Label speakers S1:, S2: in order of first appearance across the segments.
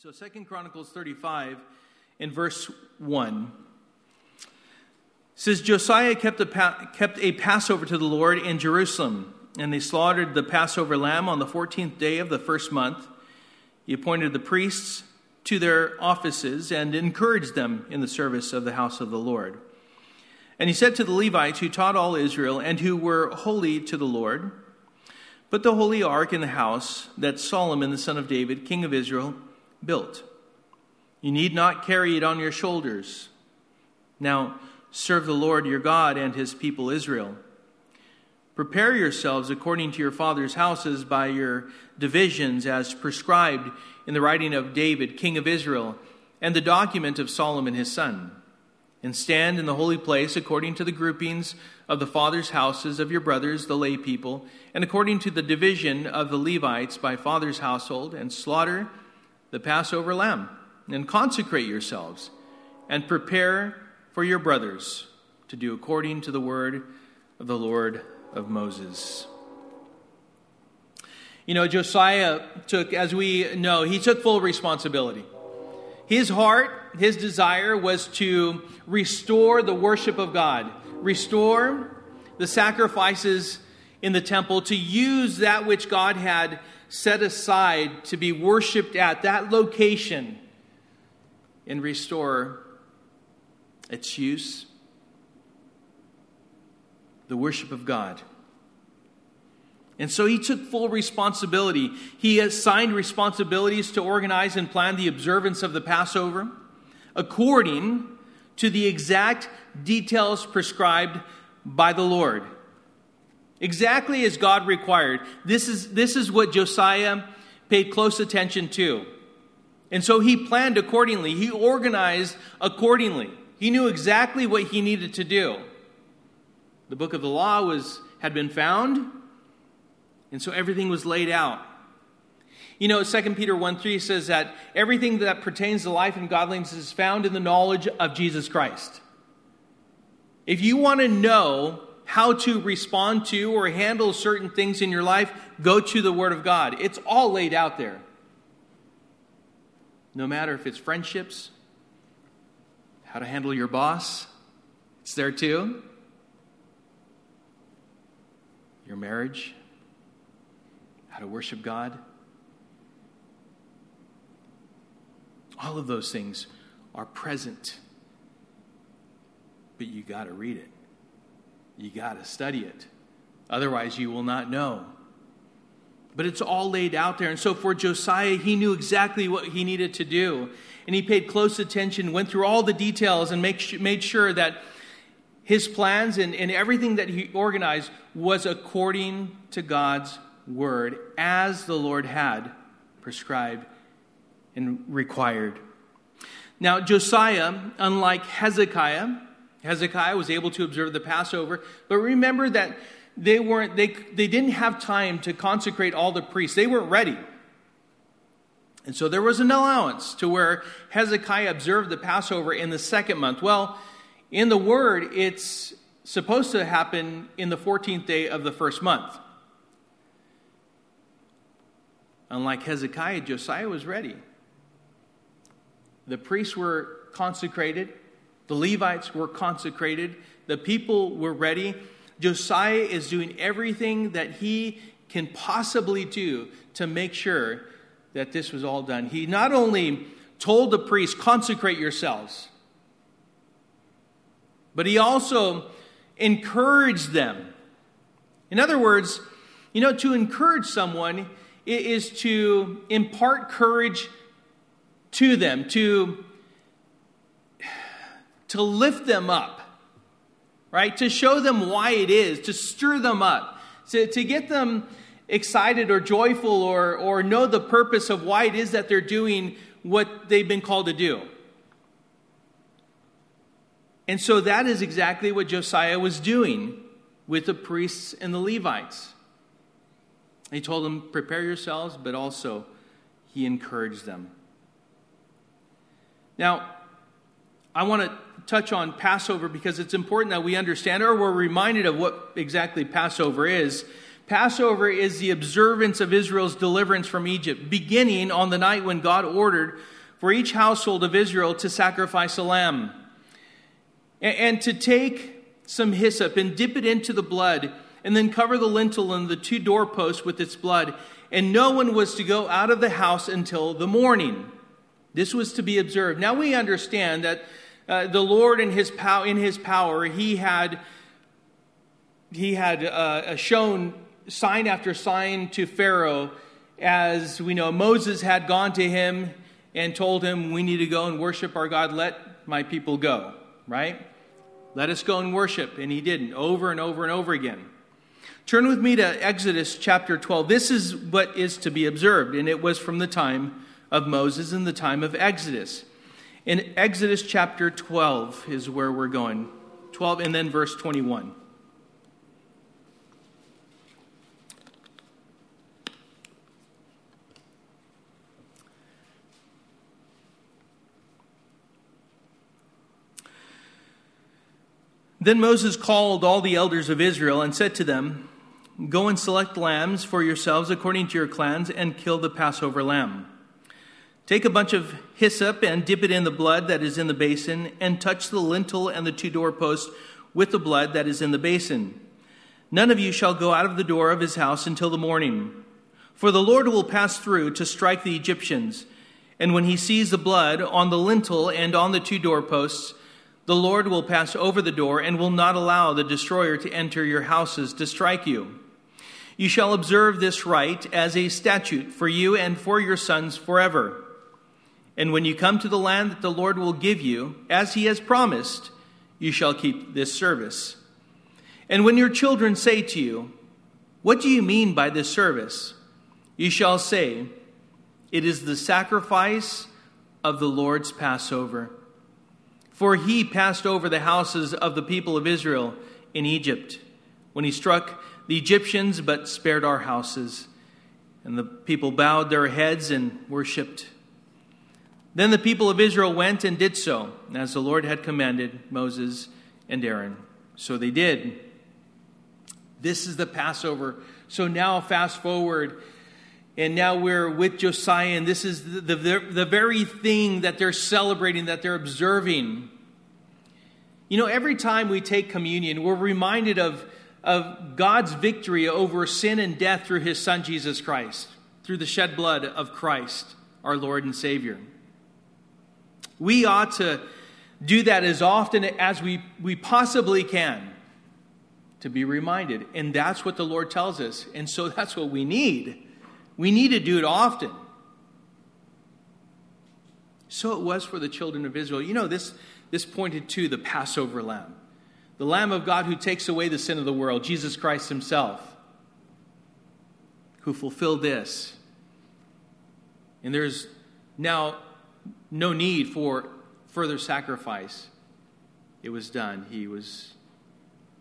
S1: So Second Chronicles 35 in verse 1 says Josiah kept a, kept a Passover to the Lord in Jerusalem, and they slaughtered the Passover lamb on the 14th day of the first month. He appointed the priests to their offices and encouraged them in the service of the house of the Lord. And he said to the Levites who taught all Israel and who were holy to the Lord, Put the holy ark in the house that Solomon the son of David, king of Israel, built. You need not carry it on your shoulders. Now, serve the Lord your God and his people Israel. Prepare yourselves according to your father's houses by your divisions, as prescribed in the writing of David, king of Israel, and the document of Solomon his son. And stand in the holy place according to the groupings of the fathers' houses of your brothers, the lay people, and according to the division of the Levites by father's household, and slaughter the Passover lamb, and consecrate yourselves, and prepare for your brothers to do according to the word of the Lord of Moses. You know, Josiah took, as we know, he took full responsibility. His heart, his desire was to restore the worship of God, restore the sacrifices in the temple, to use that which God had set aside to be worshiped at that location and restore its use, the worship of God. And so he took full responsibility. He assigned responsibilities to organize and plan the observance of the Passover according to the exact details prescribed by the Lord. Exactly as God required. This is, this is what Josiah paid close attention to. And so he planned accordingly, he organized accordingly. He knew exactly what he needed to do. The book of the law was, had been found, and so everything was laid out. You know, 2 Peter 1 3 says that everything that pertains to life and godliness is found in the knowledge of Jesus Christ. If you want to know how to respond to or handle certain things in your life, go to the Word of God. It's all laid out there. No matter if it's friendships, how to handle your boss, it's there too. Your marriage, how to worship God. All of those things are present, but you got to read it. You got to study it. Otherwise, you will not know. But it's all laid out there. And so for Josiah, he knew exactly what he needed to do. And he paid close attention, went through all the details, and make, made sure that his plans and, and everything that he organized was according to God's word, as the Lord had prescribed and required. Now, Josiah, unlike Hezekiah, Hezekiah was able to observe the Passover, but remember that they weren't they, they didn't have time to consecrate all the priests. They weren't ready. And so there was an allowance to where Hezekiah observed the Passover in the second month. Well, in the word, it's supposed to happen in the 14th day of the first month. Unlike Hezekiah, Josiah was ready. The priests were consecrated, the Levites were consecrated, the people were ready. Josiah is doing everything that he can possibly do to make sure that this was all done. He not only told the priests, consecrate yourselves, but he also encouraged them. In other words, you know, to encourage someone is to impart courage to them, to to lift them up, right? To show them why it is, to stir them up, to, to get them excited or joyful or, or know the purpose of why it is that they're doing what they've been called to do. And so that is exactly what Josiah was doing with the priests and the Levites. He told them, Prepare yourselves, but also he encouraged them. Now, I want to touch on Passover because it's important that we understand or we're reminded of what exactly Passover is. Passover is the observance of Israel's deliverance from Egypt, beginning on the night when God ordered for each household of Israel to sacrifice a lamb and to take some hyssop and dip it into the blood and then cover the lintel and the two doorposts with its blood. And no one was to go out of the house until the morning. This was to be observed. Now we understand that uh, the Lord in his, pow- in his power, he had, he had uh, shown sign after sign to Pharaoh as we know Moses had gone to him and told him, We need to go and worship our God. Let my people go, right? Let us go and worship. And he didn't, over and over and over again. Turn with me to Exodus chapter 12. This is what is to be observed, and it was from the time of Moses and the time of Exodus. In Exodus chapter 12 is where we're going. 12 and then verse 21. Then Moses called all the elders of Israel and said to them, Go and select lambs for yourselves according to your clans and kill the Passover lamb. Take a bunch of hyssop and dip it in the blood that is in the basin, and touch the lintel and the two doorposts with the blood that is in the basin. None of you shall go out of the door of his house until the morning. For the Lord will pass through to strike the Egyptians. And when he sees the blood on the lintel and on the two doorposts, the Lord will pass over the door and will not allow the destroyer to enter your houses to strike you. You shall observe this rite as a statute for you and for your sons forever. And when you come to the land that the Lord will give you, as he has promised, you shall keep this service. And when your children say to you, What do you mean by this service? You shall say, It is the sacrifice of the Lord's Passover. For he passed over the houses of the people of Israel in Egypt when he struck the Egyptians, but spared our houses. And the people bowed their heads and worshipped. Then the people of Israel went and did so, as the Lord had commanded Moses and Aaron. So they did. This is the Passover. So now, fast forward, and now we're with Josiah, and this is the, the, the very thing that they're celebrating, that they're observing. You know, every time we take communion, we're reminded of, of God's victory over sin and death through his Son, Jesus Christ, through the shed blood of Christ, our Lord and Savior. We ought to do that as often as we, we possibly can to be reminded. And that's what the Lord tells us. And so that's what we need. We need to do it often. So it was for the children of Israel. You know, this, this pointed to the Passover lamb, the Lamb of God who takes away the sin of the world, Jesus Christ Himself, who fulfilled this. And there's now no need for further sacrifice. It was done. He was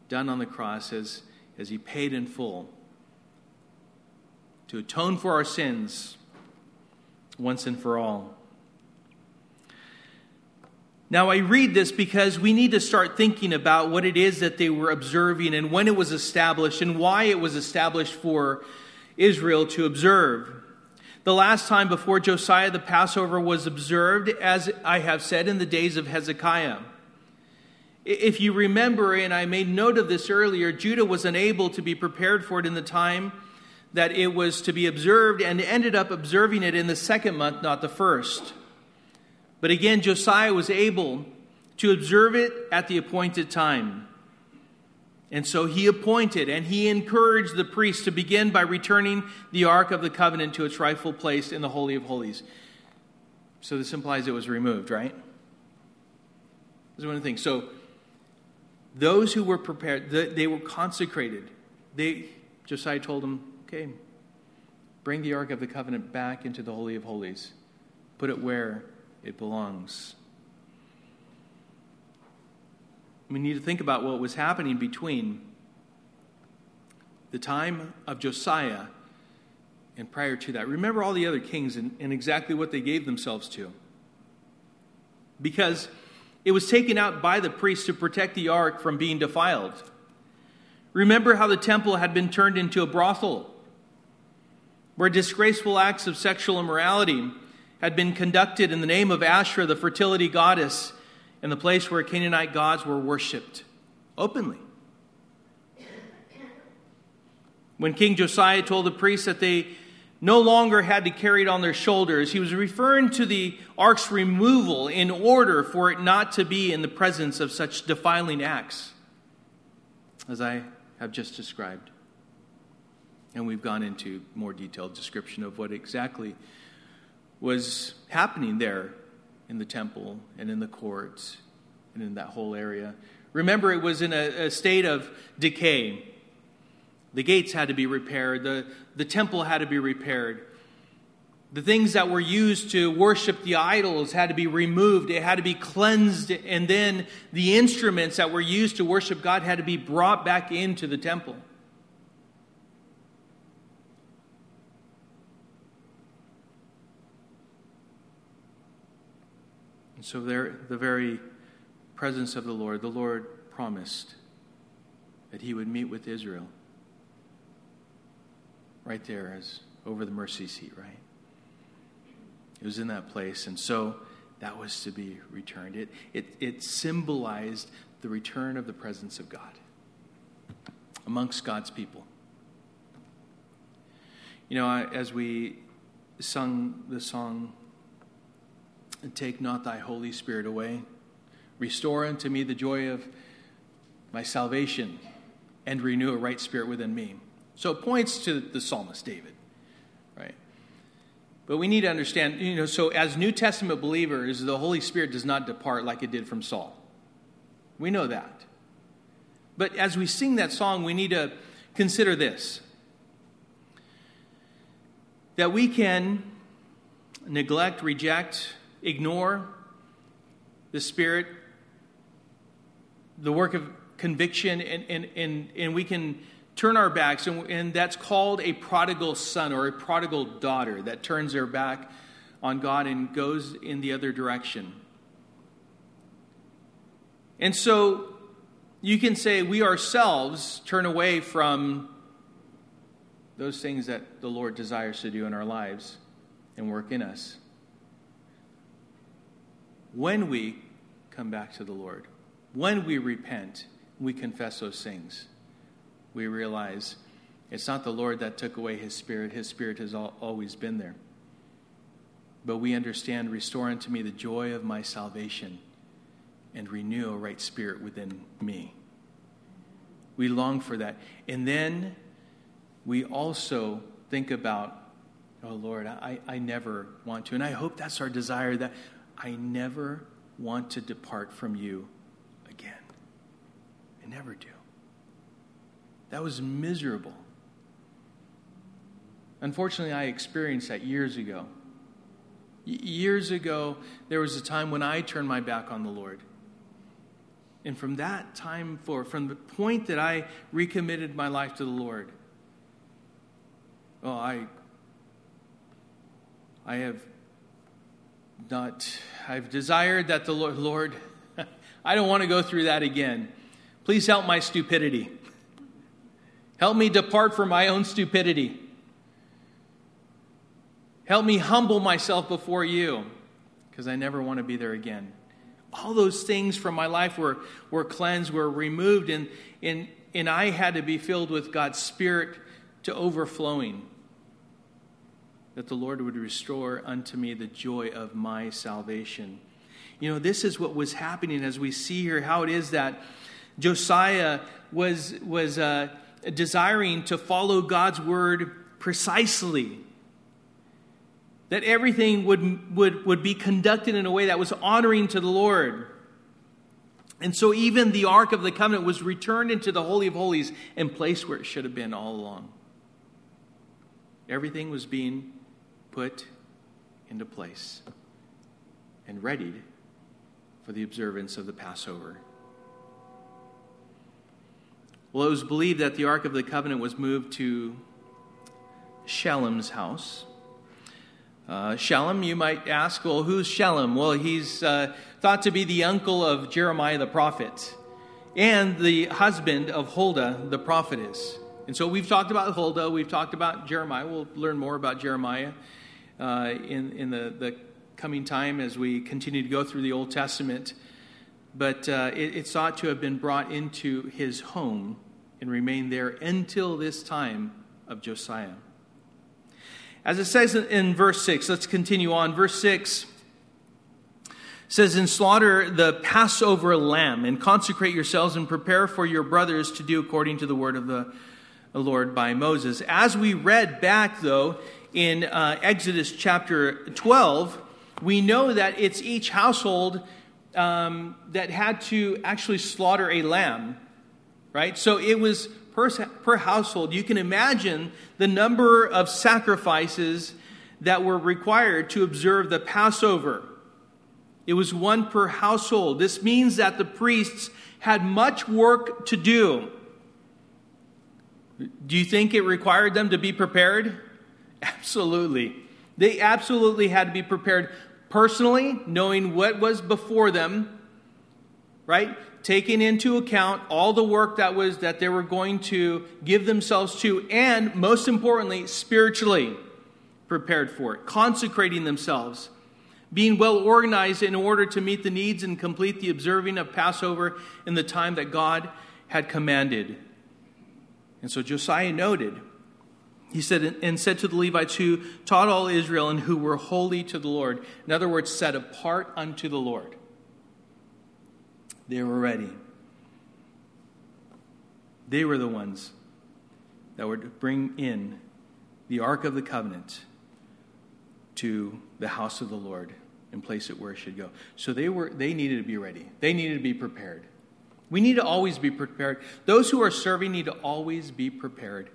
S1: done on the cross as, as He paid in full to atone for our sins once and for all. Now, I read this because we need to start thinking about what it is that they were observing and when it was established and why it was established for Israel to observe. The last time before Josiah, the Passover was observed, as I have said, in the days of Hezekiah. If you remember, and I made note of this earlier, Judah was unable to be prepared for it in the time that it was to be observed and ended up observing it in the second month, not the first. But again, Josiah was able to observe it at the appointed time. And so he appointed and he encouraged the priests to begin by returning the Ark of the Covenant to its rightful place in the Holy of Holies. So this implies it was removed, right? This is one of the things. So those who were prepared, they were consecrated. They, Josiah told them, okay, bring the Ark of the Covenant back into the Holy of Holies. Put it where it belongs. We need to think about what was happening between the time of Josiah and prior to that. Remember all the other kings and, and, exactly what they gave themselves to. Because it was taken out by the priests to protect the ark from being defiled. Remember how the temple had been turned into a brothel, where disgraceful acts of sexual immorality had been conducted in the name of Asherah, the fertility goddess, in the place where Canaanite gods were worshipped openly. When King Josiah told the priests that they no longer had to carry it on their shoulders, he was referring to the ark's removal in order for it not to be in the presence of such defiling acts, as I have just described. And we've gone into more detailed description of what exactly was happening there in the temple and in the courts and in that whole area. Remember, it was in a, a state of decay. The gates had to be repaired, the, the temple had to be repaired. The things that were used to worship the idols had to be removed. It had to be cleansed. And then the instruments that were used to worship God had to be brought back into the temple. So, there, the very presence of the Lord, the Lord promised that he would meet with Israel right there as over the mercy seat, right? It was in that place. And so that was to be returned. It, it, it symbolized the return of the presence of God amongst God's people. You know, as we sung the song, and take not thy Holy Spirit away. Restore unto me the joy of my salvation and renew a right spirit within me. So it points to the psalmist David, right? But we need to understand, you know, so as New Testament believers, the Holy Spirit does not depart like it did from Saul. We know that. But as we sing that song, we need to consider this that we can neglect, reject, ignore the Spirit, the work of conviction, and, and, and, and we can turn our backs, and, and that's called a prodigal son or a prodigal daughter that turns their back on God and goes in the other direction. And so you can say we ourselves turn away from those things that the Lord desires to do in our lives and work in us when we come back to the Lord, when we repent, we confess those things, we realize it's not the Lord that took away his spirit, his spirit has always been there. But we understand, restore unto me the joy of my salvation and renew a right spirit within me. We long for that. And then we also think about, oh Lord, I, I never want to. And I hope that's our desire that I never want to depart from you again. I never do. That was miserable. Unfortunately, I experienced that years ago. years ago, there was a time when I turned my back on the Lord. And from that time forward, from the point that I recommitted my life to the Lord, oh, I, I have not, I've desired that the Lord, Lord, I don't want to go through that again. Please help my stupidity. Help me depart from my own stupidity. Help me humble myself before you because I never want to be there again. All those things from my life were, were cleansed, were removed, and, and, and I had to be filled with God's Spirit to overflowing that the Lord would restore unto me the joy of my salvation. You know, this is what was happening as we see here how it is that Josiah was, was uh, desiring to follow God's word precisely. That everything would, would, would be conducted in a way that was honoring to the Lord. And so, even the Ark of the Covenant was returned into the Holy of Holies and placed where it should have been all along. Everything was being put into place and readied for the observance of the Passover. Well, it was believed that the Ark of the Covenant was moved to Shallum's house. Uh, Shallum, you might ask, well, who's Shallum? Well, he's uh, thought to be the uncle of Jeremiah the prophet. and the husband of Huldah, the prophetess. And so we've talked about Huldah, we've talked about Jeremiah. We'll learn more about Jeremiah uh, in, in the, the coming time as we continue to go through the Old Testament. But uh, it, it sought to have been brought into his home and remained there until this time of Josiah. As it says in verse 6, let's continue on. Verse 6 says, And slaughter the Passover lamb, and consecrate yourselves, and prepare for your brothers to do according to the word of the Lord by Moses. As we read back, though, in uh, Exodus chapter 12, we know that it's each household um, that had to actually slaughter a lamb, right? So it was per, per household. You can imagine the number of sacrifices that were required to observe the Passover. It was one per household. This means that the priests had much work to do. Do you think it required them to be prepared? Absolutely. They absolutely had to be prepared personally, knowing what was before them, right? Taking into account all the work that was that they were going to give themselves to, and most importantly, spiritually prepared for it, consecrating themselves, being well organized in order to meet the needs and complete the observing of Passover in the time that God had commanded. And so Josiah noted he said, and said to the Levites who taught all Israel and who were holy to the Lord. In other words, set apart unto the Lord. They were ready. They were the ones that were to bring in the Ark of the Covenant to the house of the Lord and place it where it should go. So they were they needed to be ready. They needed to be prepared. We need to always be prepared. Those who are serving need to always be prepared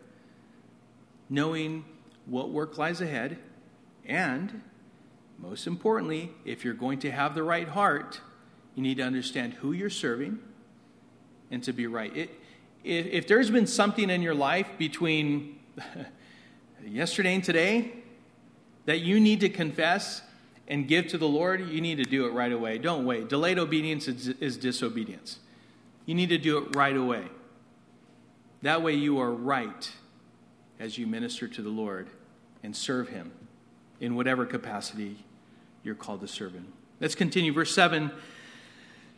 S1: knowing what work lies ahead, and most importantly, if you're going to have the right heart, you need to understand who you're serving and to be right. It, if, if there's been something in your life between yesterday and today that you need to confess and give to the Lord, you need to do it right away. Don't wait. Delayed obedience is, is disobedience. You need to do it right away. That way you are right as you minister to the Lord and serve Him in whatever capacity you're called to serve in. Let's continue. Verse 7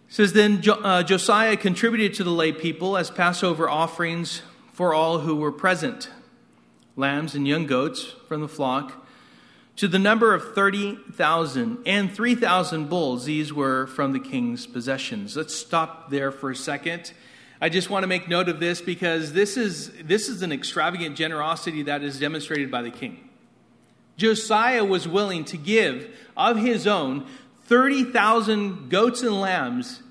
S1: says Then uh, Josiah contributed to the lay people as Passover offerings for all who were present lambs and young goats from the flock to the number of 30,000 and 3,000 bulls. These were from the king's possessions. Let's stop there for a second I just want to make note of this because this is, this is an extravagant generosity that is demonstrated by the king. Josiah was willing to give of his own 30,000 goats and lambs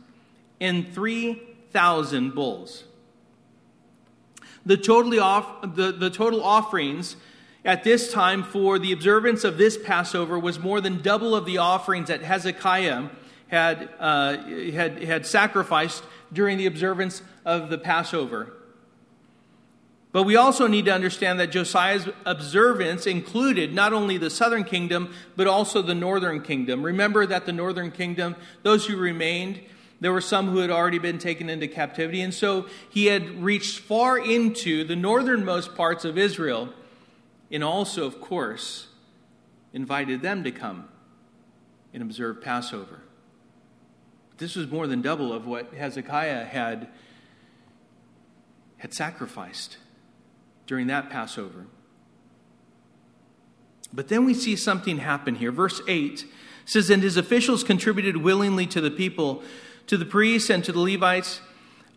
S1: and 3,000 bulls. The, totally off, the, the total offerings at this time for the observance of this Passover was more than double of the offerings that Hezekiah had, uh, had, had sacrificed during the observance of the Passover. But we also need to understand that Josiah's observance included not only the southern kingdom, but also the northern kingdom. Remember that the northern kingdom, those who remained, there were some who had already been taken into captivity. And so he had reached far into the northernmost parts of Israel, and also, of course, invited them to come and observe Passover. This was more than double of what Hezekiah had, had sacrificed during that Passover. But then we see something happen here. Verse 8 says, And his officials contributed willingly to the people, to the priests, and to the Levites.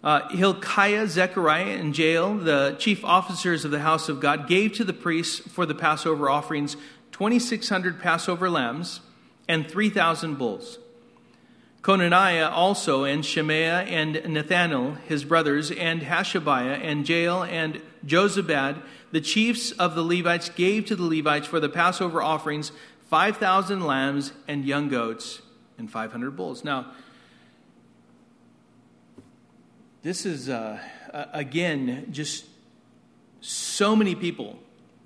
S1: Uh, Hilkiah, Zechariah, and Jehiel, the chief officers of the house of God, gave to the priests for the Passover offerings 2,600 Passover lambs and 3,000 bulls. Conaniah also, and Shemaiah, and Nathanael, his brothers, and Hashabiah, and Jeiel, and Jozabad, the chiefs of the Levites, gave to the Levites for the Passover offerings 5,000 lambs and young goats and 500 bulls. Now, this is, uh, again, just so many people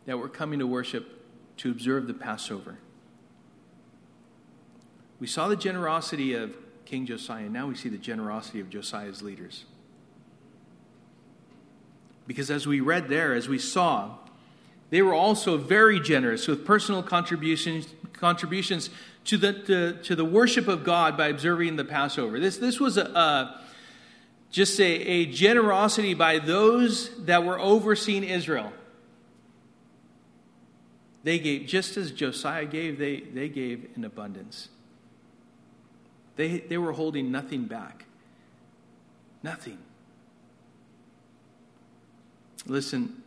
S1: that were coming to worship to observe the Passover. We saw the generosity of King Josiah. and Now we see the generosity of Josiah's leaders. Because as we read there, as we saw, they were also very generous with personal contributions, contributions to, the, to, to the worship of God by observing the Passover. This, this was a, a just a, a generosity by those that were overseeing Israel. They gave, just as Josiah gave, they, they gave in abundance. They, they were holding nothing back. Nothing. Listen,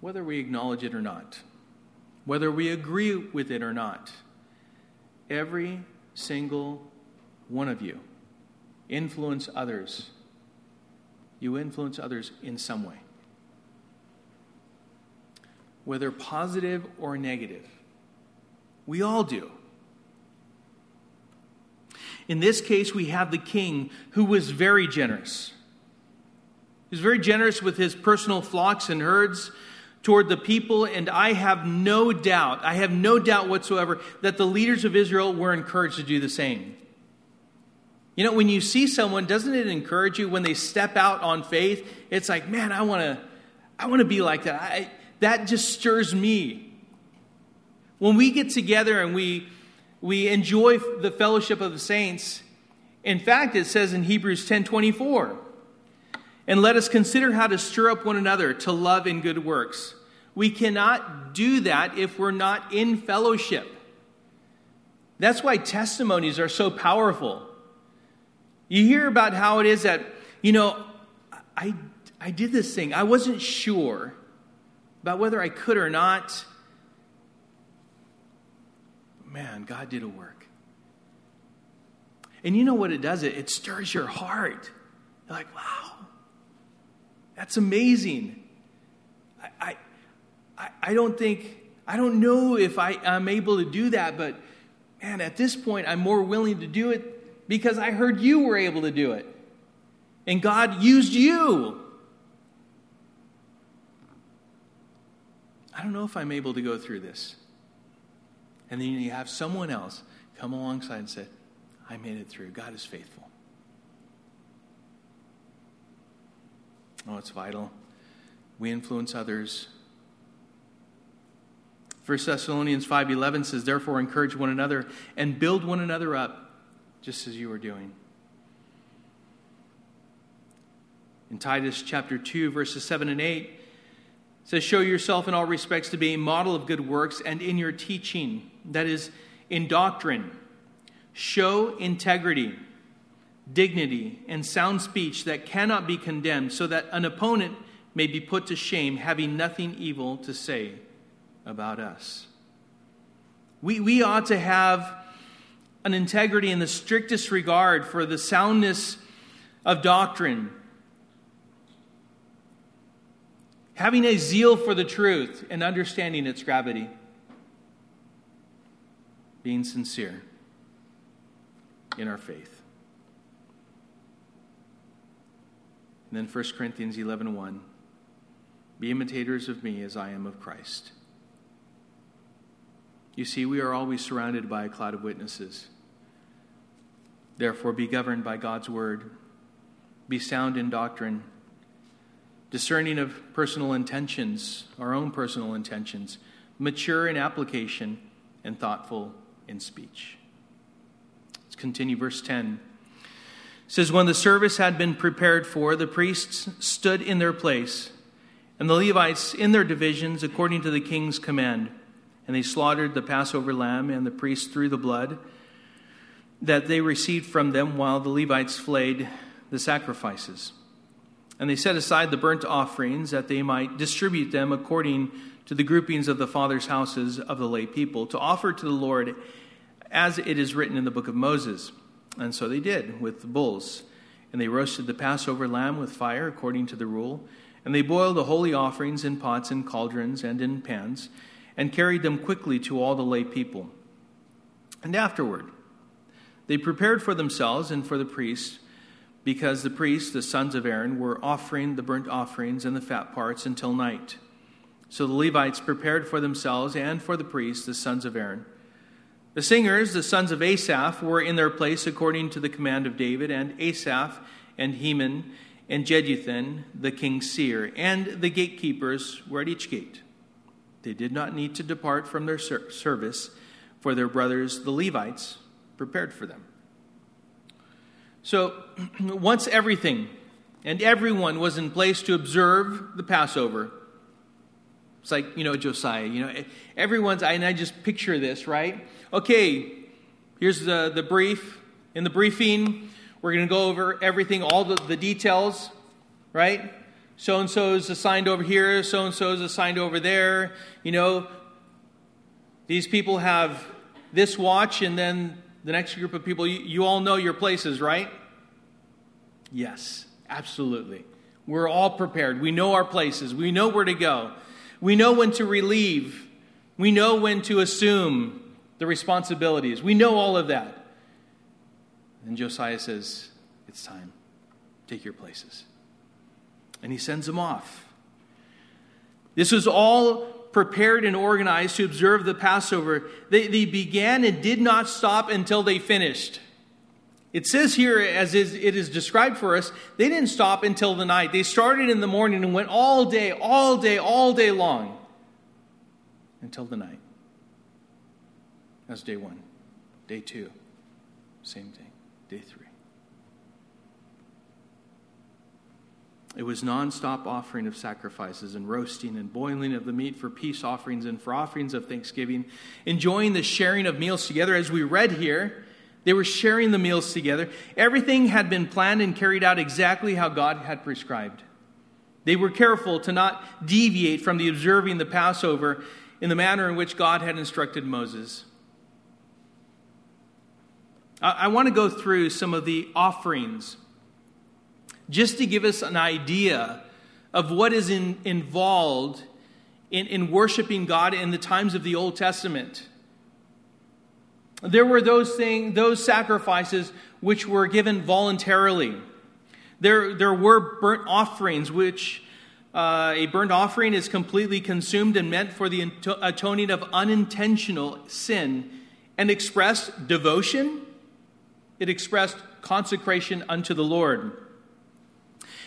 S1: whether we acknowledge it or not, whether we agree with it or not, every single one of you influence others. You influence others in some way whether positive or negative. We all do. In this case, we have the king who was very generous. He was very generous with his personal flocks and herds toward the people, and I have no doubt, I have no doubt whatsoever that the leaders of Israel were encouraged to do the same. You know, when you see someone, doesn't it encourage you when they step out on faith? It's like, man, I want to, I want to be like that. I, that just stirs me. When we get together and we, we enjoy the fellowship of the saints, in fact, it says in Hebrews 10 24, and let us consider how to stir up one another to love and good works. We cannot do that if we're not in fellowship. That's why testimonies are so powerful. You hear about how it is that, you know, I, I did this thing, I wasn't sure about whether I could or not. Man, God did a work. And you know what it does? It, it stirs your heart. You're like, wow, that's amazing. I, I, I don't think, I don't know if I, I'm able to do that, but man, at this point, I'm more willing to do it because I heard you were able to do it. And God used you. I don't know if I'm able to go through this. And then you have someone else come alongside and say, I made it through. God is faithful. Oh, it's vital. We influence others. 1 Thessalonians 5:11 says, "Therefore encourage one another and build one another up, just as you are doing." In Titus chapter 2 verses 7 and 8, says, Show yourself in all respects to be a model of good works and in your teaching, that is, in doctrine. Show integrity, dignity, and sound speech that cannot be condemned, so that an opponent may be put to shame, having nothing evil to say about us. We, we ought to have an integrity in the strictest regard for the soundness of doctrine having a zeal for the truth and understanding its gravity, being sincere in our faith. And then 1 Corinthians 11 1. Be imitators of me as I am of Christ. You see, we are always surrounded by a cloud of witnesses. Therefore, be governed by God's word, be sound in doctrine discerning of personal intentions, our own personal intentions, mature in application, and thoughtful in speech. Let's continue verse 10. It says, When the service had been prepared for, the priests stood in their place, and the Levites in their divisions according to the king's command. And they slaughtered the Passover lamb, and the priests threw the blood that they received from them while the Levites flayed the sacrifices. And they set aside the burnt offerings that they might distribute them according to the groupings of the fathers' houses of the lay people to offer to the Lord as it is written in the book of Moses. And so they did with the bulls. And they roasted the Passover lamb with fire according to the rule. And they boiled the holy offerings in pots and cauldrons and in pans, and carried them quickly to all the lay people. And afterward, they prepared for themselves and for the priests because the priests, the sons of Aaron, were offering the burnt offerings and the fat parts until night. So the Levites prepared for themselves and for the priests, the sons of Aaron. The singers, the sons of Asaph, were in their place according to the command of David, and Asaph and Heman and Jeduthun, the king's seer, and the gatekeepers were at each gate. They did not need to depart from their service, for their brothers, the Levites, prepared for them. So, once everything and everyone was in place to observe the Passover, it's like, you know, Josiah, you know, everyone's, and I just picture this, right? Okay, here's the, the brief. In the briefing, we're going to go over everything, all the, the details, right? So and so is assigned over here, so and so is assigned over there. You know, these people have this watch, and then the next group of people, you, you all know your places, right? Yes, absolutely. We're all prepared. We know our places, we know where to go, we know when to relieve, we know when to assume the responsibilities. We know all of that. And Josiah says, It's time. Take your places. And he sends them off. This was all prepared and organized to observe the Passover. They, they began and did not stop until they finished. It says here, as it is described for us, they didn't stop until the night. They started in the morning and went all day, all day, all day long until the night. That's day one. Day two, same thing. Day three. It was nonstop offering of sacrifices and roasting and boiling of the meat for peace offerings and for offerings of thanksgiving, enjoying the sharing of meals together. As we read here, they were sharing the meals together. Everything had been planned and carried out exactly how God had prescribed. They were careful to not deviate from the observing the Passover in the manner in which God had instructed Moses. I, want to go through some of the offerings just to give us an idea of what is in, involved in, in worshiping God in the times of the Old Testament. There were those things, those sacrifices which were given voluntarily. There, there were burnt offerings, which uh, a burnt offering is completely consumed and meant for the atoning of unintentional sin and expressed devotion. It expressed consecration unto the Lord.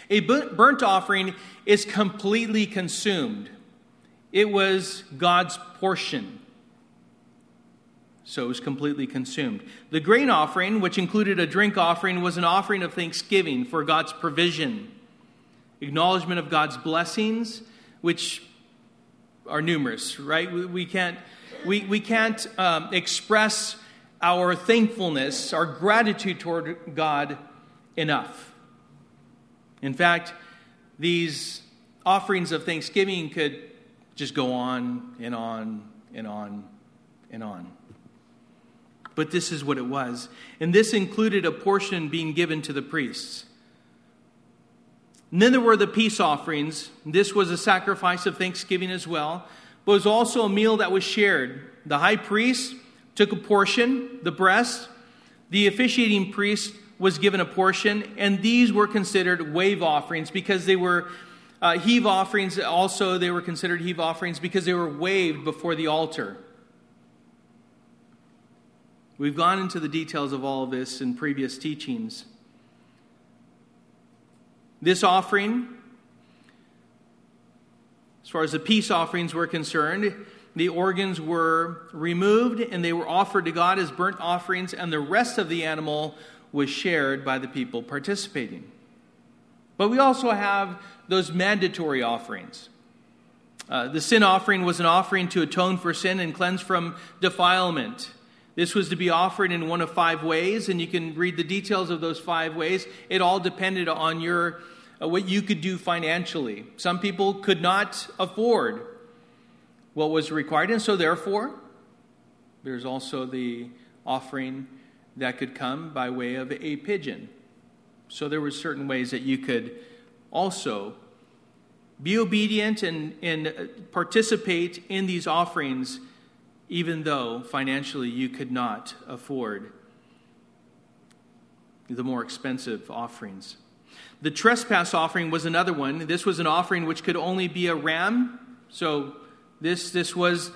S1: A burnt offering is completely consumed, it was God's portion. So it was completely consumed. The grain offering, which included a drink offering, was an offering of thanksgiving for God's provision, acknowledgement of God's blessings, which are numerous, right? We, can't, we, we can't um, express our thankfulness, our gratitude toward God enough. In fact, these offerings of thanksgiving could just go on and on and on and on. But this is what it was. And this included a portion being given to the priests. And then there were the peace offerings. This was a sacrifice of thanksgiving as well, but was also a meal that was shared. The high priest took a portion, the breast. The officiating priest was given a portion, and these were considered wave offerings because they were uh, heave offerings. Also, they were considered heave offerings because they were waved before the altar. We've gone into the details of all of this in previous teachings. This offering, as far as the peace offerings were concerned, the organs were removed and they were offered to God as burnt offerings, and the rest of the animal was shared by the people participating. But we also have those mandatory offerings. Uh, the sin offering was an offering to atone for sin and cleanse from defilement. This was to be offered in one of five ways, and you can read the details of those five ways. It all depended on your uh, what you could do financially. Some people could not afford what was required, and so therefore, there's also the offering that could come by way of a pigeon. So there were certain ways that you could also be obedient and, and participate in these offerings, even though financially you could not afford the more expensive offerings. The trespass offering was another one. This was an offering which could only be a ram. So this, this was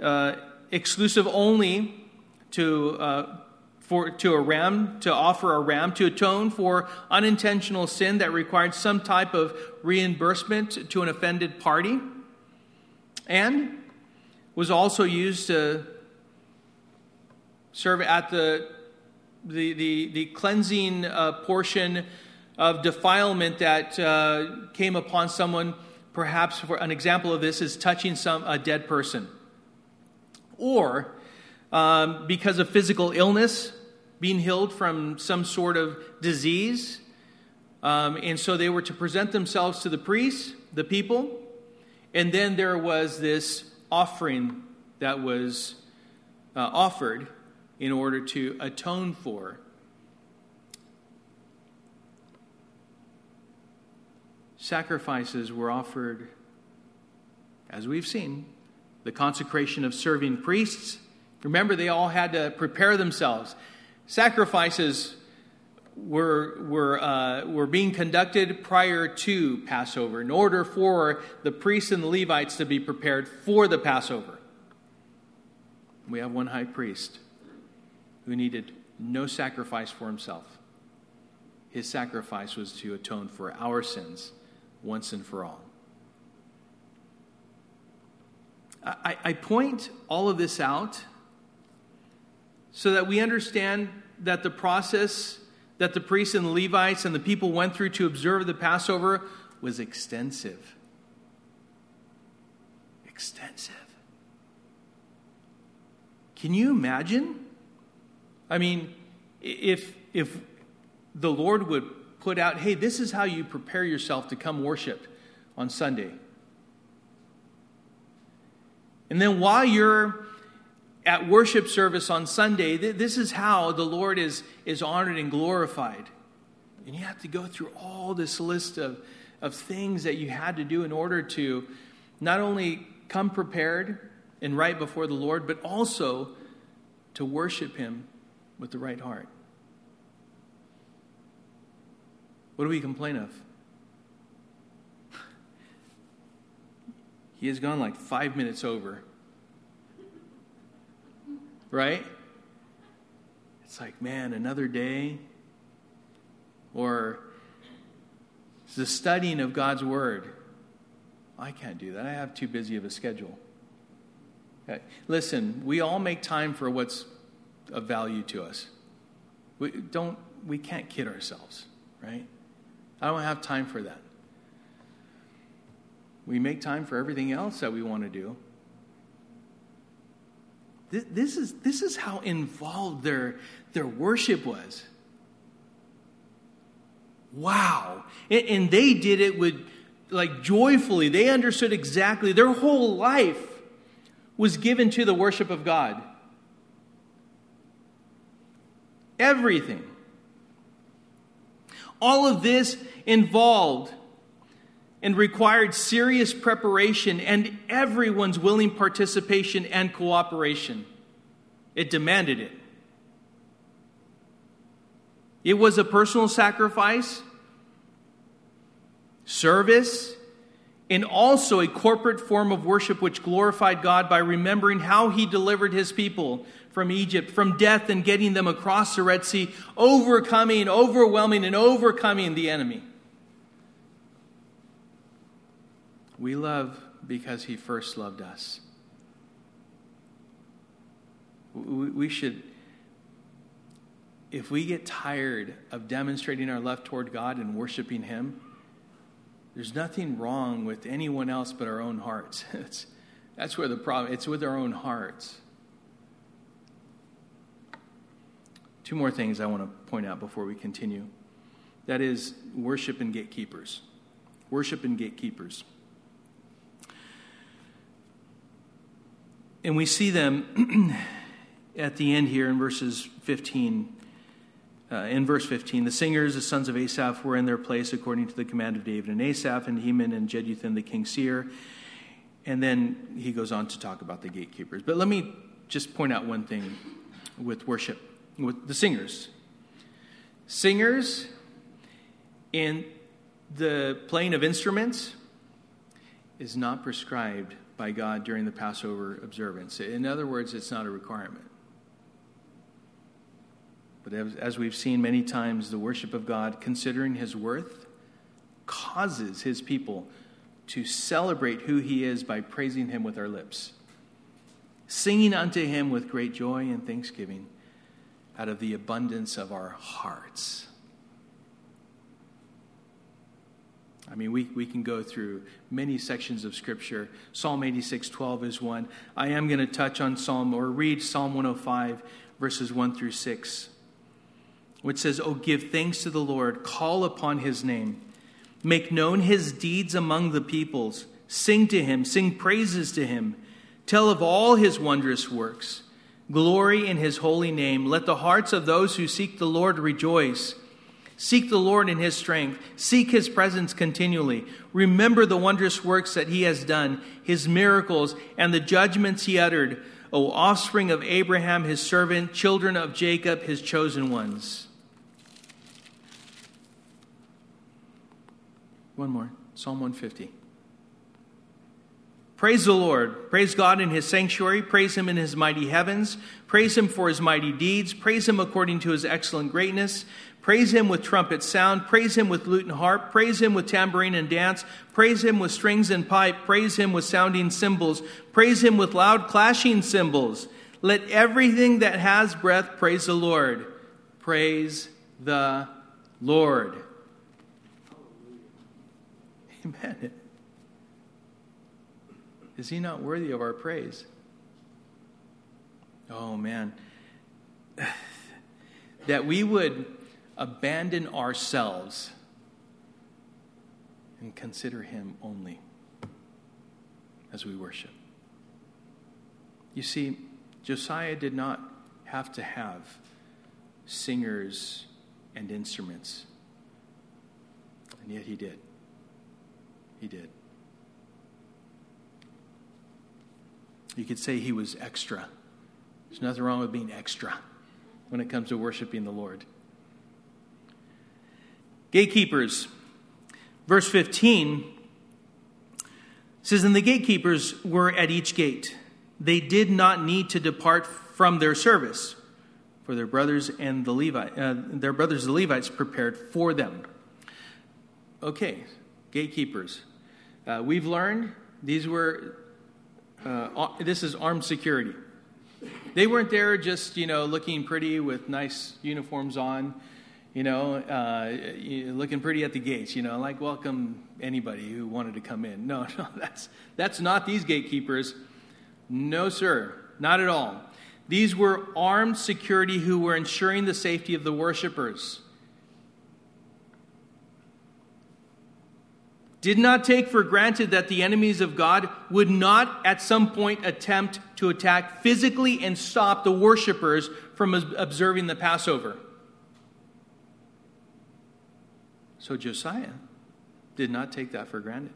S1: uh, exclusive only to uh, for, to a ram, to offer a ram to atone for unintentional sin that required some type of reimbursement to an offended party, and was also used to serve at the, the, the, the cleansing uh, portion of defilement that uh, came upon someone. Perhaps for an example of this is touching some a dead person, or um, because of physical illness, being healed from some sort of disease. Um, and so they were to present themselves to the priests, the people, and then there was this offering that was uh, offered in order to atone for. Sacrifices were offered, as we've seen, the consecration of serving priests. Remember, they all had to prepare themselves. Sacrifices were, were, uh, were being conducted prior to Passover in order for the priests and the Levites to be prepared for the Passover. We have one high priest who needed no sacrifice for himself. His sacrifice was to atone for our sins once and for all. I, I point all of this out so that we understand that the process that the priests and the Levites and the people went through to observe the Passover was extensive. Extensive. Can you imagine? I mean, if, if the Lord would put out, hey, this is how you prepare yourself to come worship on Sunday. And then while you're at worship service on Sunday, this is how the Lord is, is honored and glorified. And you have to go through all this list of, of things that you had to do in order to not only come prepared and right before the Lord, but also to worship Him with the right heart. What do we complain of? He has gone like five minutes over right? It's like, man, another day. Or the studying of God's Word. Oh, I can't do that. I have too busy of a schedule. Okay. Listen, we all make time for what's of value to us. We don't we can't kid ourselves, right? I don't have time for that. We make time for everything else that we want to do. This is, this is how involved their, their worship was. Wow. And, and they did it with, like, joyfully. They understood exactly. Their whole life was given to the worship of God. Everything. All of this involved and required serious preparation and everyone's willing participation and cooperation. It demanded it. It was a personal sacrifice, service, and also a corporate form of worship which glorified God by remembering how He delivered His people from Egypt, from death, and getting them across the Red Sea, overcoming, overwhelming, and overcoming the enemy. We love because he first loved us. We should, if we get tired of demonstrating our love toward God and worshiping him, there's nothing wrong with anyone else but our own hearts. It's, that's where the problem it's with our own hearts. Two more things I want to point out before we continue. That is worship and gatekeepers. Worship and gatekeepers. And we see them at the end here in verses 15. Uh, in verse 15, the singers, the sons of Asaph, were in their place according to the command of David and Asaph, and Heman and Jeduthun the king seer. And then he goes on to talk about the gatekeepers. But let me just point out one thing with worship, with the singers. Singers in the playing of instruments is not prescribed by God during the Passover observance. In other words, it's not a requirement. But as, we've seen many times, the worship of God, considering his worth, causes his people to celebrate who he is by praising him with our lips, singing unto him with great joy and thanksgiving out of the abundance of our hearts. I mean, we, we can go through many sections of Scripture. Psalm 86 12 is one. I am going to touch on Psalm or read Psalm 105, verses 1 through 6, which says, Oh, give thanks to the Lord, call upon his name, make known his deeds among the peoples, sing to him, sing praises to him, tell of all his wondrous works. Glory in his holy name. Let the hearts of those who seek the Lord rejoice. Seek the Lord in his strength. Seek his presence continually. Remember the wondrous works that he has done, his miracles, and the judgments he uttered, O offspring of Abraham, his servant, children of Jacob, his chosen ones. One more Psalm 150. Praise the Lord. Praise God in his sanctuary. Praise him in his mighty heavens. Praise him for his mighty deeds. Praise him according to his excellent greatness. Praise him with trumpet sound. Praise him with lute and harp. Praise him with tambourine and dance. Praise him with strings and pipe. Praise him with sounding cymbals. Praise him with loud clashing cymbals. Let everything that has breath praise the Lord. Praise the Lord. Amen. Is he not worthy of our praise? Oh, man. that we would abandon ourselves and consider him only as we worship. You see, Josiah did not have to have singers and instruments, and yet he did. He did. You could say he was extra. There's nothing wrong with being extra when it comes to worshiping the Lord. Gatekeepers, verse 15 says, And the gatekeepers were at each gate. They did not need to depart from their service, for their brothers and the Levi, uh, their brothers the Levites prepared for them. Okay, gatekeepers. Uh, we've learned these were uh, this is armed security. They weren't there just, you know, looking pretty with nice uniforms on, you know, uh, looking pretty at the gates, you know, like welcome anybody who wanted to come in. No, no, that's, that's not these gatekeepers. No, sir, not at all. These were armed security who were ensuring the safety of the worshipers. did not take for granted that the enemies of God would not at some point attempt to attack physically and stop the worshippers from observing the Passover. So Josiah did not take that for granted.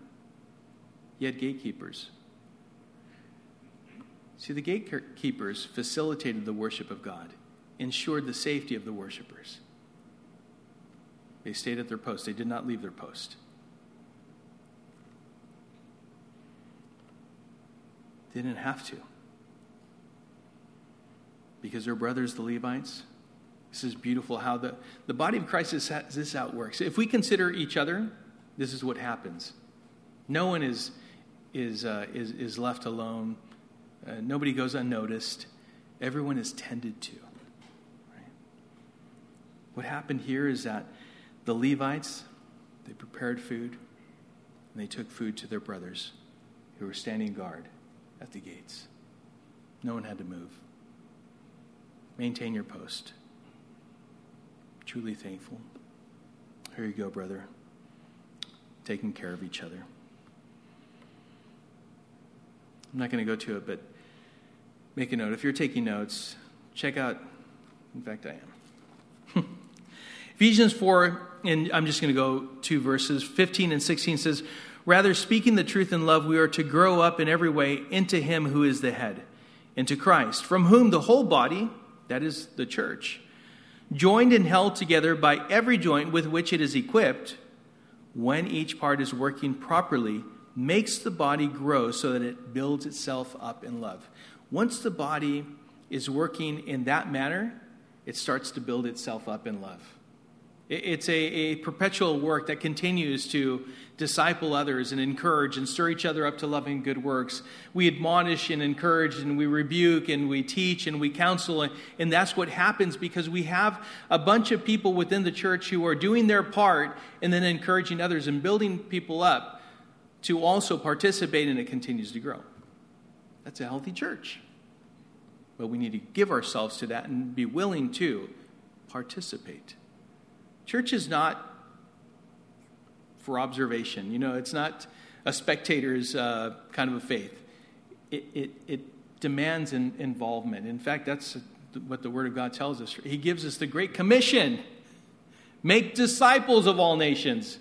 S1: He had gatekeepers. See, the gatekeepers facilitated the worship of God, ensured the safety of the worshipers. They stayed at their post, they did not leave their post. They didn't have to. Because their brothers, the Levites, this is beautiful how the, the body of Christ is this is how works. If we consider each other, this is what happens. No one is, is, uh, is, is left alone. Uh, nobody goes unnoticed. Everyone is tended to. Right? What happened here is that the Levites, they prepared food, and they took food to their brothers who were standing guard at the gates. No one had to move. Maintain your post. Truly thankful. Here you go, brother. Taking care of each other. I'm not going to go to it, but make a note. If you're taking notes, check out, in fact, I am. Ephesians 4, and I'm just going to go two verses, 15 and 16 says, Rather, speaking the truth in love, we are to grow up in every way into Him who is the head, into Christ, from whom the whole body, that is the church, joined and held together by every joint with which it is equipped, when each part is working properly, makes the body grow so that it builds itself up in love. Once the body is working in that manner, it starts to build itself up in love. It's a, a, perpetual work that continues to disciple others and encourage and stir each other up to loving good works. We admonish and encourage and we rebuke and we teach and we counsel. And that's what happens because we have a bunch of people within the church who are doing their part and then encouraging others and building people up to also participate and it continues to grow. That's a healthy church. But we need to give ourselves to that and be willing to participate. Church is not for observation. You know, it's not a spectator's uh, kind of a faith. It, it, it demands an involvement. In fact, that's what the Word of God tells us. He gives us the Great Commission make disciples of all nations,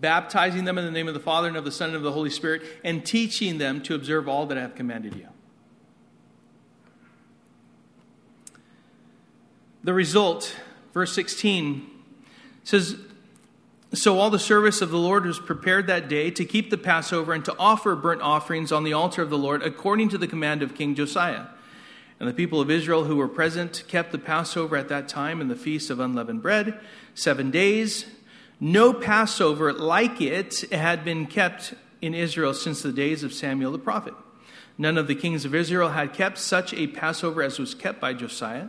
S1: baptizing them in the name of the Father and of the Son and of the Holy Spirit, and teaching them to observe all that I have commanded you. The result Verse 16 says, So all the service of the Lord was prepared that day to keep the Passover and to offer burnt offerings on the altar of the Lord according to the command of King Josiah. And the people of Israel who were present kept the Passover at that time and the feast of unleavened bread seven days. No Passover like it had been kept in Israel since the days of Samuel the prophet. None of the kings of Israel had kept such a Passover as was kept by Josiah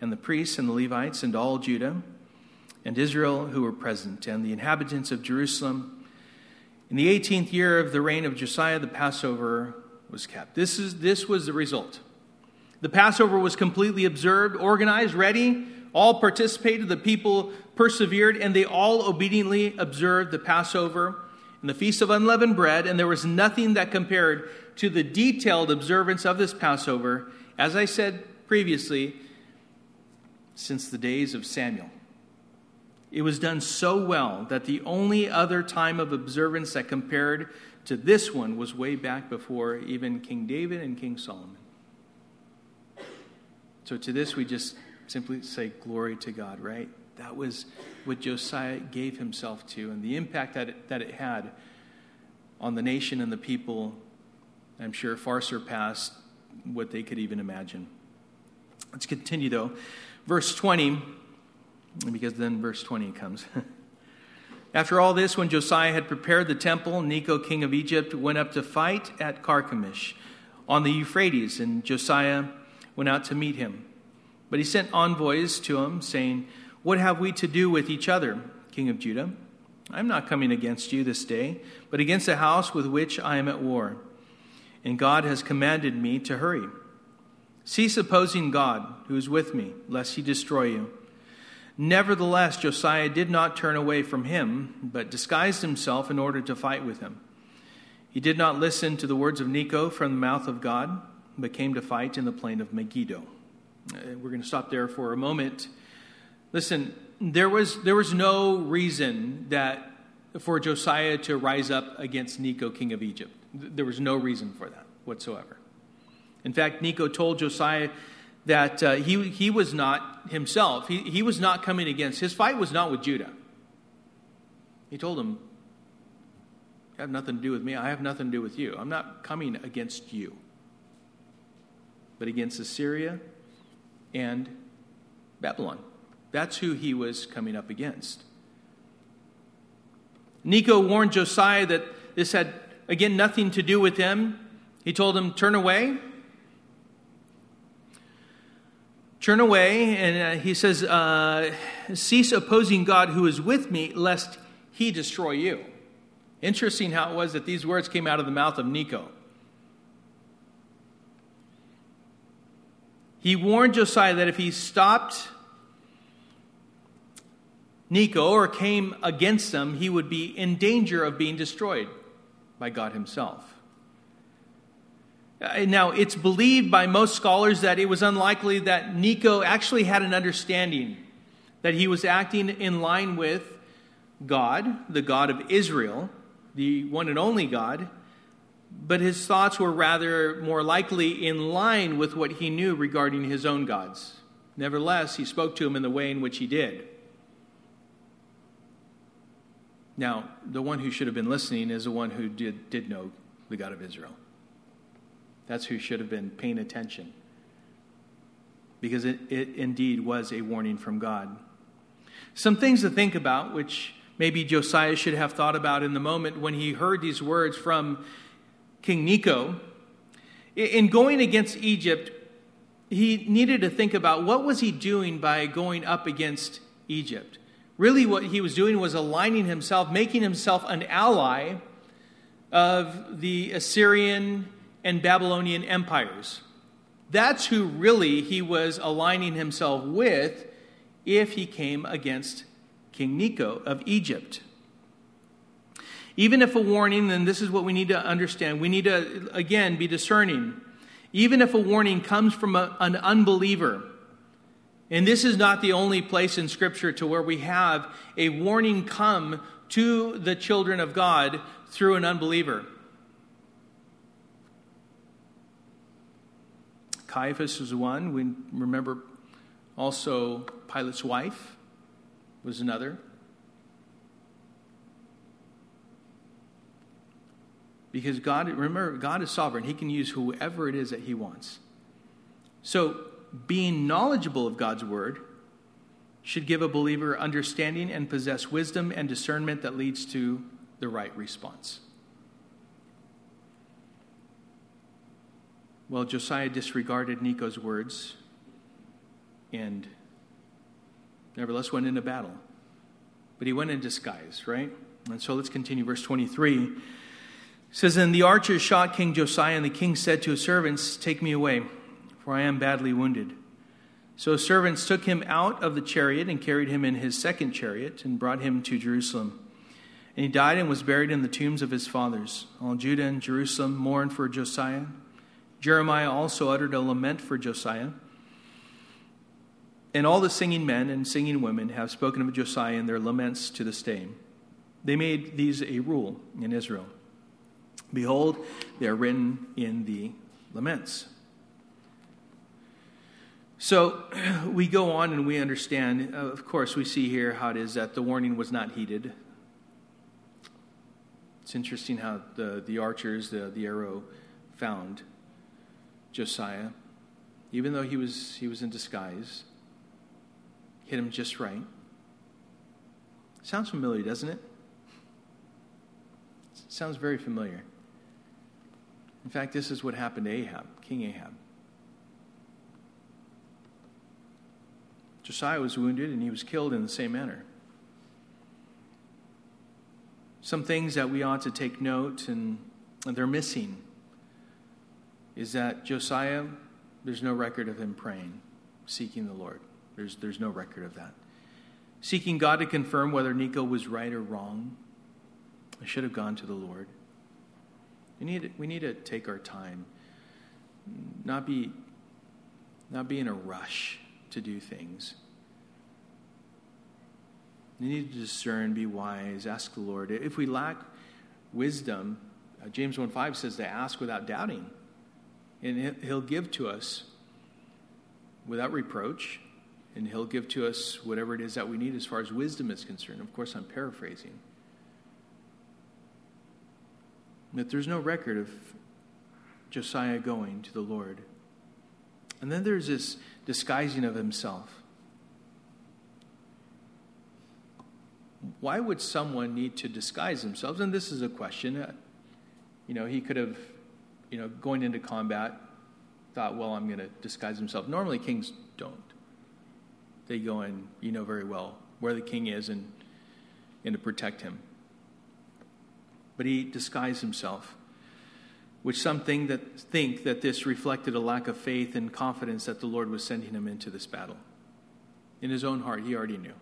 S1: and the priests and the Levites and all Judah and Israel who were present, and the inhabitants of Jerusalem. In the 18th year of the reign of Josiah, the Passover was kept. This, is, this was the result. The Passover was completely observed, organized, ready. All participated. The people persevered, and they all obediently observed the Passover and the Feast of Unleavened Bread. And there was nothing that compared to the detailed observance of this Passover. As I said previously, since the days of Samuel. It was done so well that the only other time of observance that compared to this one was way back before even King David and King Solomon. So to this, we just simply say, Glory to God, right? That was what Josiah gave himself to, and the impact that it, that it had on the nation and the people, I'm sure, far surpassed what they could even imagine. Let's continue, though. Verse 20, because then verse 20 comes. After all this, when Josiah had prepared the temple, Necho, king of Egypt, went up to fight at Carchemish on the Euphrates, and Josiah went out to meet him. But he sent envoys to him, saying, What have we to do with each other, king of Judah? I am not coming against you this day, but against the house with which I am at war. And God has commanded me to hurry. Cease opposing God, who is with me, lest he destroy you. Nevertheless, Josiah did not turn away from him, but disguised himself in order to fight with him. He did not listen to the words of Necho from the mouth of God, but came to fight in the plain of Megiddo. Uh, we're going to stop there for a moment. Listen, there was, there was no reason that for Josiah to rise up against Necho, king of Egypt. There was no reason for that whatsoever. In fact, Necho told Josiah that uh, he, he was not himself. He, he was not coming against. His fight was not with Judah. He told him, You have nothing to do with me. I have nothing to do with you. I'm not coming against you, but against Assyria and Babylon. That's who he was coming up against. Necho warned Josiah that this had, again, nothing to do with him. He told him, Turn away Turn away, and uh, he says, uh, Cease opposing God who is with me, lest he destroy you. Interesting how it was that these words came out of the mouth of Necho. He warned Josiah that if he stopped Necho or came against them, he would be in danger of being destroyed by God himself. Uh, now, it's believed by most scholars that it was unlikely that Necho actually had an understanding that he was acting in line with God, the God of Israel, the one and only God, but his thoughts were rather more likely in line with what he knew regarding his own gods. Nevertheless, he spoke to him in the way in which he did. Now, the one who should have been listening is the one who did, did know the God of Israel. That's who should have been paying attention. because it, it indeed was a warning from God. Some things to think about, which maybe Josiah should have thought about in the moment when he heard these words from King Necho. In going against Egypt, he needed to think about what was he doing by going up against Egypt. Really, what he was doing was aligning himself, making himself an ally of the Assyrian and Babylonian empires. That's who really he was aligning himself with if he came against King Necho of Egypt. Even if a warning, then this is what we need to understand. We need to, again, be discerning. Even if a warning comes from a, an unbeliever, and this is not the only place in Scripture to where we have a warning come to the children of God through an unbeliever. Caiaphas was one. We remember also Pilate's wife was another. Because God, remember, God is sovereign. He can use whoever it is that He wants. So, being knowledgeable of God's word should give a believer understanding and possess wisdom and discernment that leads to the right response. Well, Josiah disregarded Necho's words and nevertheless went into battle. But he went in disguise, right? And so let's continue. Verse 23 it says, And the archers shot King Josiah, and the king said to his servants, Take me away for I am badly wounded. So servants took him out of the chariot and carried him in his second chariot and brought him to Jerusalem. And he died and was buried in the tombs of his fathers. All Judah and Jerusalem mourned for Josiah. Jeremiah also uttered a lament for Josiah. And all the singing men and singing women have spoken of Josiah in their laments to this day. They made these a rule in Israel. Behold, they are written in the laments. So we go on and we understand, uh, of course, we see here how it is that the warning was not heeded. It's interesting how the, the archers, the, the arrow, found Josiah. Even though he was, he was in disguise, hit him just right. Sounds familiar, doesn't it? Sounds very familiar. In fact, this is what happened to Ahab, King Ahab. Josiah was wounded and he was killed in the same manner. Some things that we ought to take note and they're missing is that Josiah, there's no record of him praying, seeking the Lord. There's, there's no record of that. Seeking God to confirm whether Necho was right or wrong, I should have gone to the Lord. We need, we need to take our time, not be, not be in a rush to do things. We need to discern, be wise, ask the Lord. If we lack wisdom, uh, James 1 5 says to ask without doubting. And He'll give to us without reproach, and He'll give to us whatever it is that we need as far as wisdom is concerned. Of course, I'm paraphrasing. That there's no record of Josiah going to the Lord. And then there's this disguising of himself. Why would someone need to disguise themselves? And this is a question. You know, he could have, you know, going into combat, thought, well, I'm going to disguise himself. Normally, kings don't. They go in, you know very well where the king is and, and to protect him. But he disguised himself which some think that, think that this reflected a lack of faith and confidence that the Lord was sending him into this battle. In his own heart, he already knew.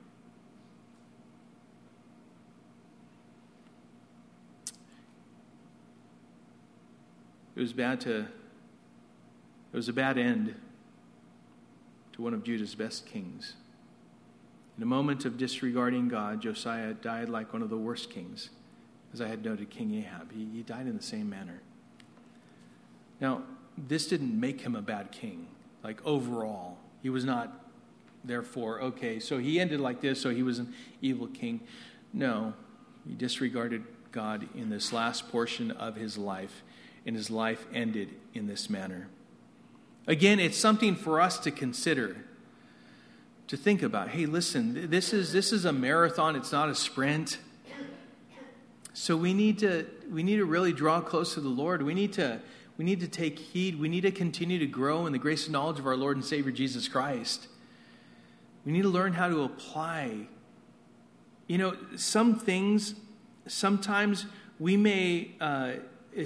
S1: It was bad to, it was a bad end to one of Judah's best kings. In a moment of disregarding God, Josiah died like one of the worst kings, as I had noted King Ahab. He, he died in the same manner. Now, this didn't make him a bad king, like overall. He was not, therefore, okay, so he ended like this, so he was an evil king. No, he disregarded God in this last portion of his life, and his life ended in this manner. Again, it's something for us to consider, to think about. Hey, listen, this is, this is a marathon, it's not a sprint. So we need to we need to really draw close to the Lord. We need to we need to take heed. We need to continue to grow in the grace and knowledge of our Lord and Savior Jesus Christ. We need to learn how to apply. You know, some things sometimes we may uh,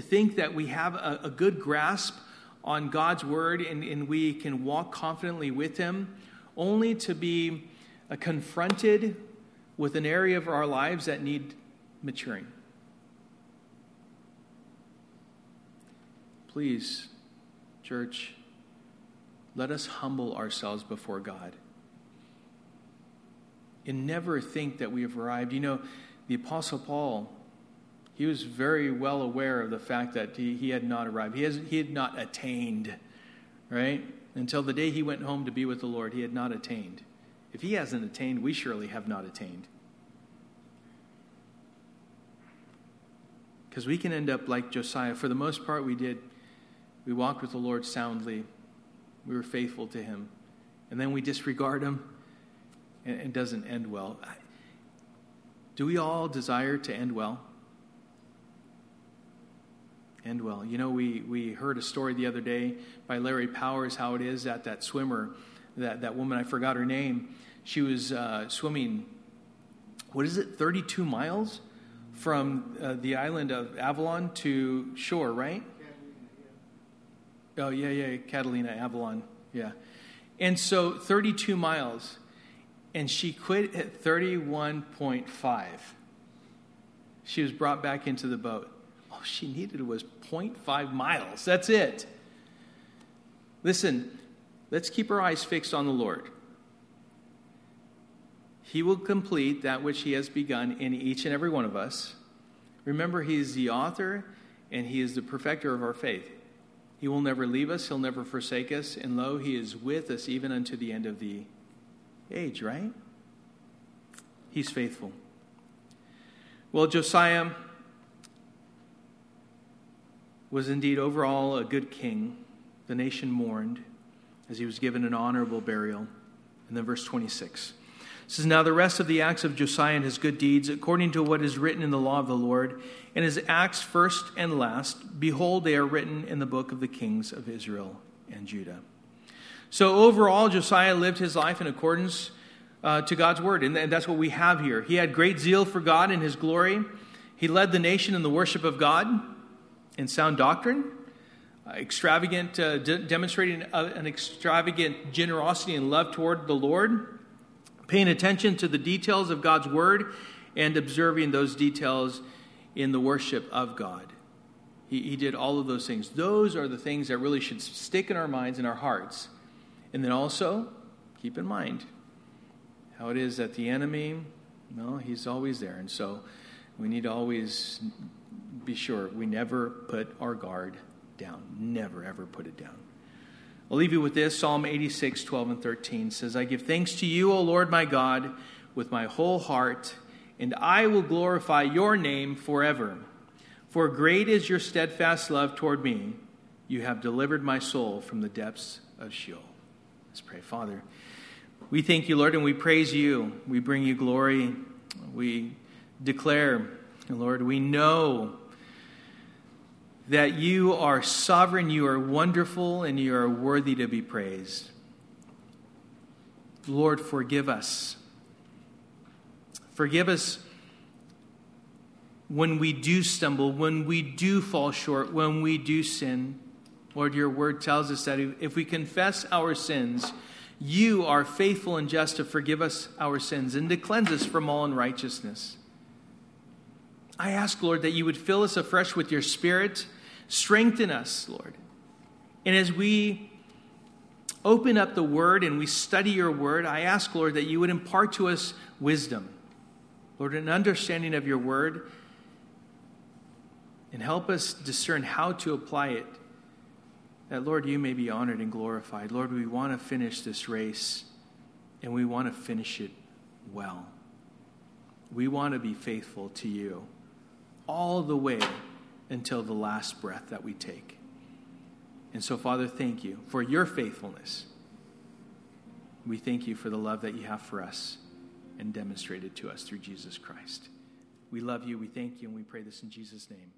S1: think that we have a, a, good grasp on God's word and, and, we can walk confidently with Him, only to be uh, confronted with an area of our lives that need maturing. Please, church, let us humble ourselves before God and never think that we have arrived. You know, the Apostle Paul, he was very well aware of the fact that he, he had not arrived. He, has, he had not attained, right? Until the day he went home to be with the Lord, he had not attained. If he hasn't attained, we surely have not attained. Because we can end up like Josiah. For the most part, we did. We walked with the Lord soundly. We were faithful to him. And then we disregard him and it doesn't end well. Do we all desire to end well? End well. You know, we, we heard a story the other day by Larry Powers how it is that that swimmer, that, that woman, I forgot her name, she was uh, swimming, what is it, 32 miles from uh, the island of Avalon to shore, right? Oh, yeah, yeah, Catalina, Avalon, yeah. And so 32 miles, and she quit at 31.5. She was brought back into the boat. All she needed was 0.5 miles. That's it. Listen, let's keep our eyes fixed on the Lord. He will complete that which He has begun in each and every one of us. Remember, He is the author and He is the perfecter of our faith. He will never leave us, He'll never forsake us, and lo, He is with us even unto the end of the age, right? He's faithful. Well, Josiah was indeed overall a good king. The nation mourned as he was given an honorable burial. And then verse 26 says, Now the rest of the acts of Josiah and his good deeds, according to what is written in the law of the Lord, and his acts first and last, behold, they are written in the book of the kings of Israel and Judah. So overall, Josiah lived his life in accordance uh, to God's word, and that's what we have here. He had great zeal for God and his glory. He led the nation in the worship of God in sound doctrine, uh, extravagant, uh, de- demonstrating uh, an extravagant generosity and love toward the Lord paying attention to the details of God's word and observing those details in the worship of God. He, he, did all of those things. Those are the things that really should stick in our minds and our hearts. And then also, keep in mind how it is that the enemy, well, he's always there. And so we need to always be sure we never put our guard down. Never, ever put it down. I'll leave you with this Psalm 86, 12 and 13 says, I give thanks to you, O Lord my God, with my whole heart, and I will glorify your name forever. For great is your steadfast love toward me. You have delivered my soul from the depths of Sheol. Let's pray, Father. We thank you, Lord, and we praise you. We bring you glory. We declare, Lord, we know that you are sovereign, you are wonderful, and you are worthy to be praised. Lord, forgive us. Forgive us when we do stumble, when we do fall short, when we do sin. Lord, your word tells us that if we confess our sins, you are faithful and just to forgive us our sins and to cleanse us from all unrighteousness. I ask, Lord, that you would fill us afresh with your spirit Strengthen us, Lord. And as we open up the word and we study your word, I ask, Lord, that you would impart to us wisdom, Lord, an understanding of your word, and help us discern how to apply it. That, Lord, you may be honored and glorified. Lord, we want to finish this race, and we want to finish it well. We want to be faithful to you all the way until the last breath that we take. And so, Father, thank you for your faithfulness. We thank you for the love that you have for us and demonstrated to us through Jesus Christ. We love you, we thank you, and we pray this in Jesus' name.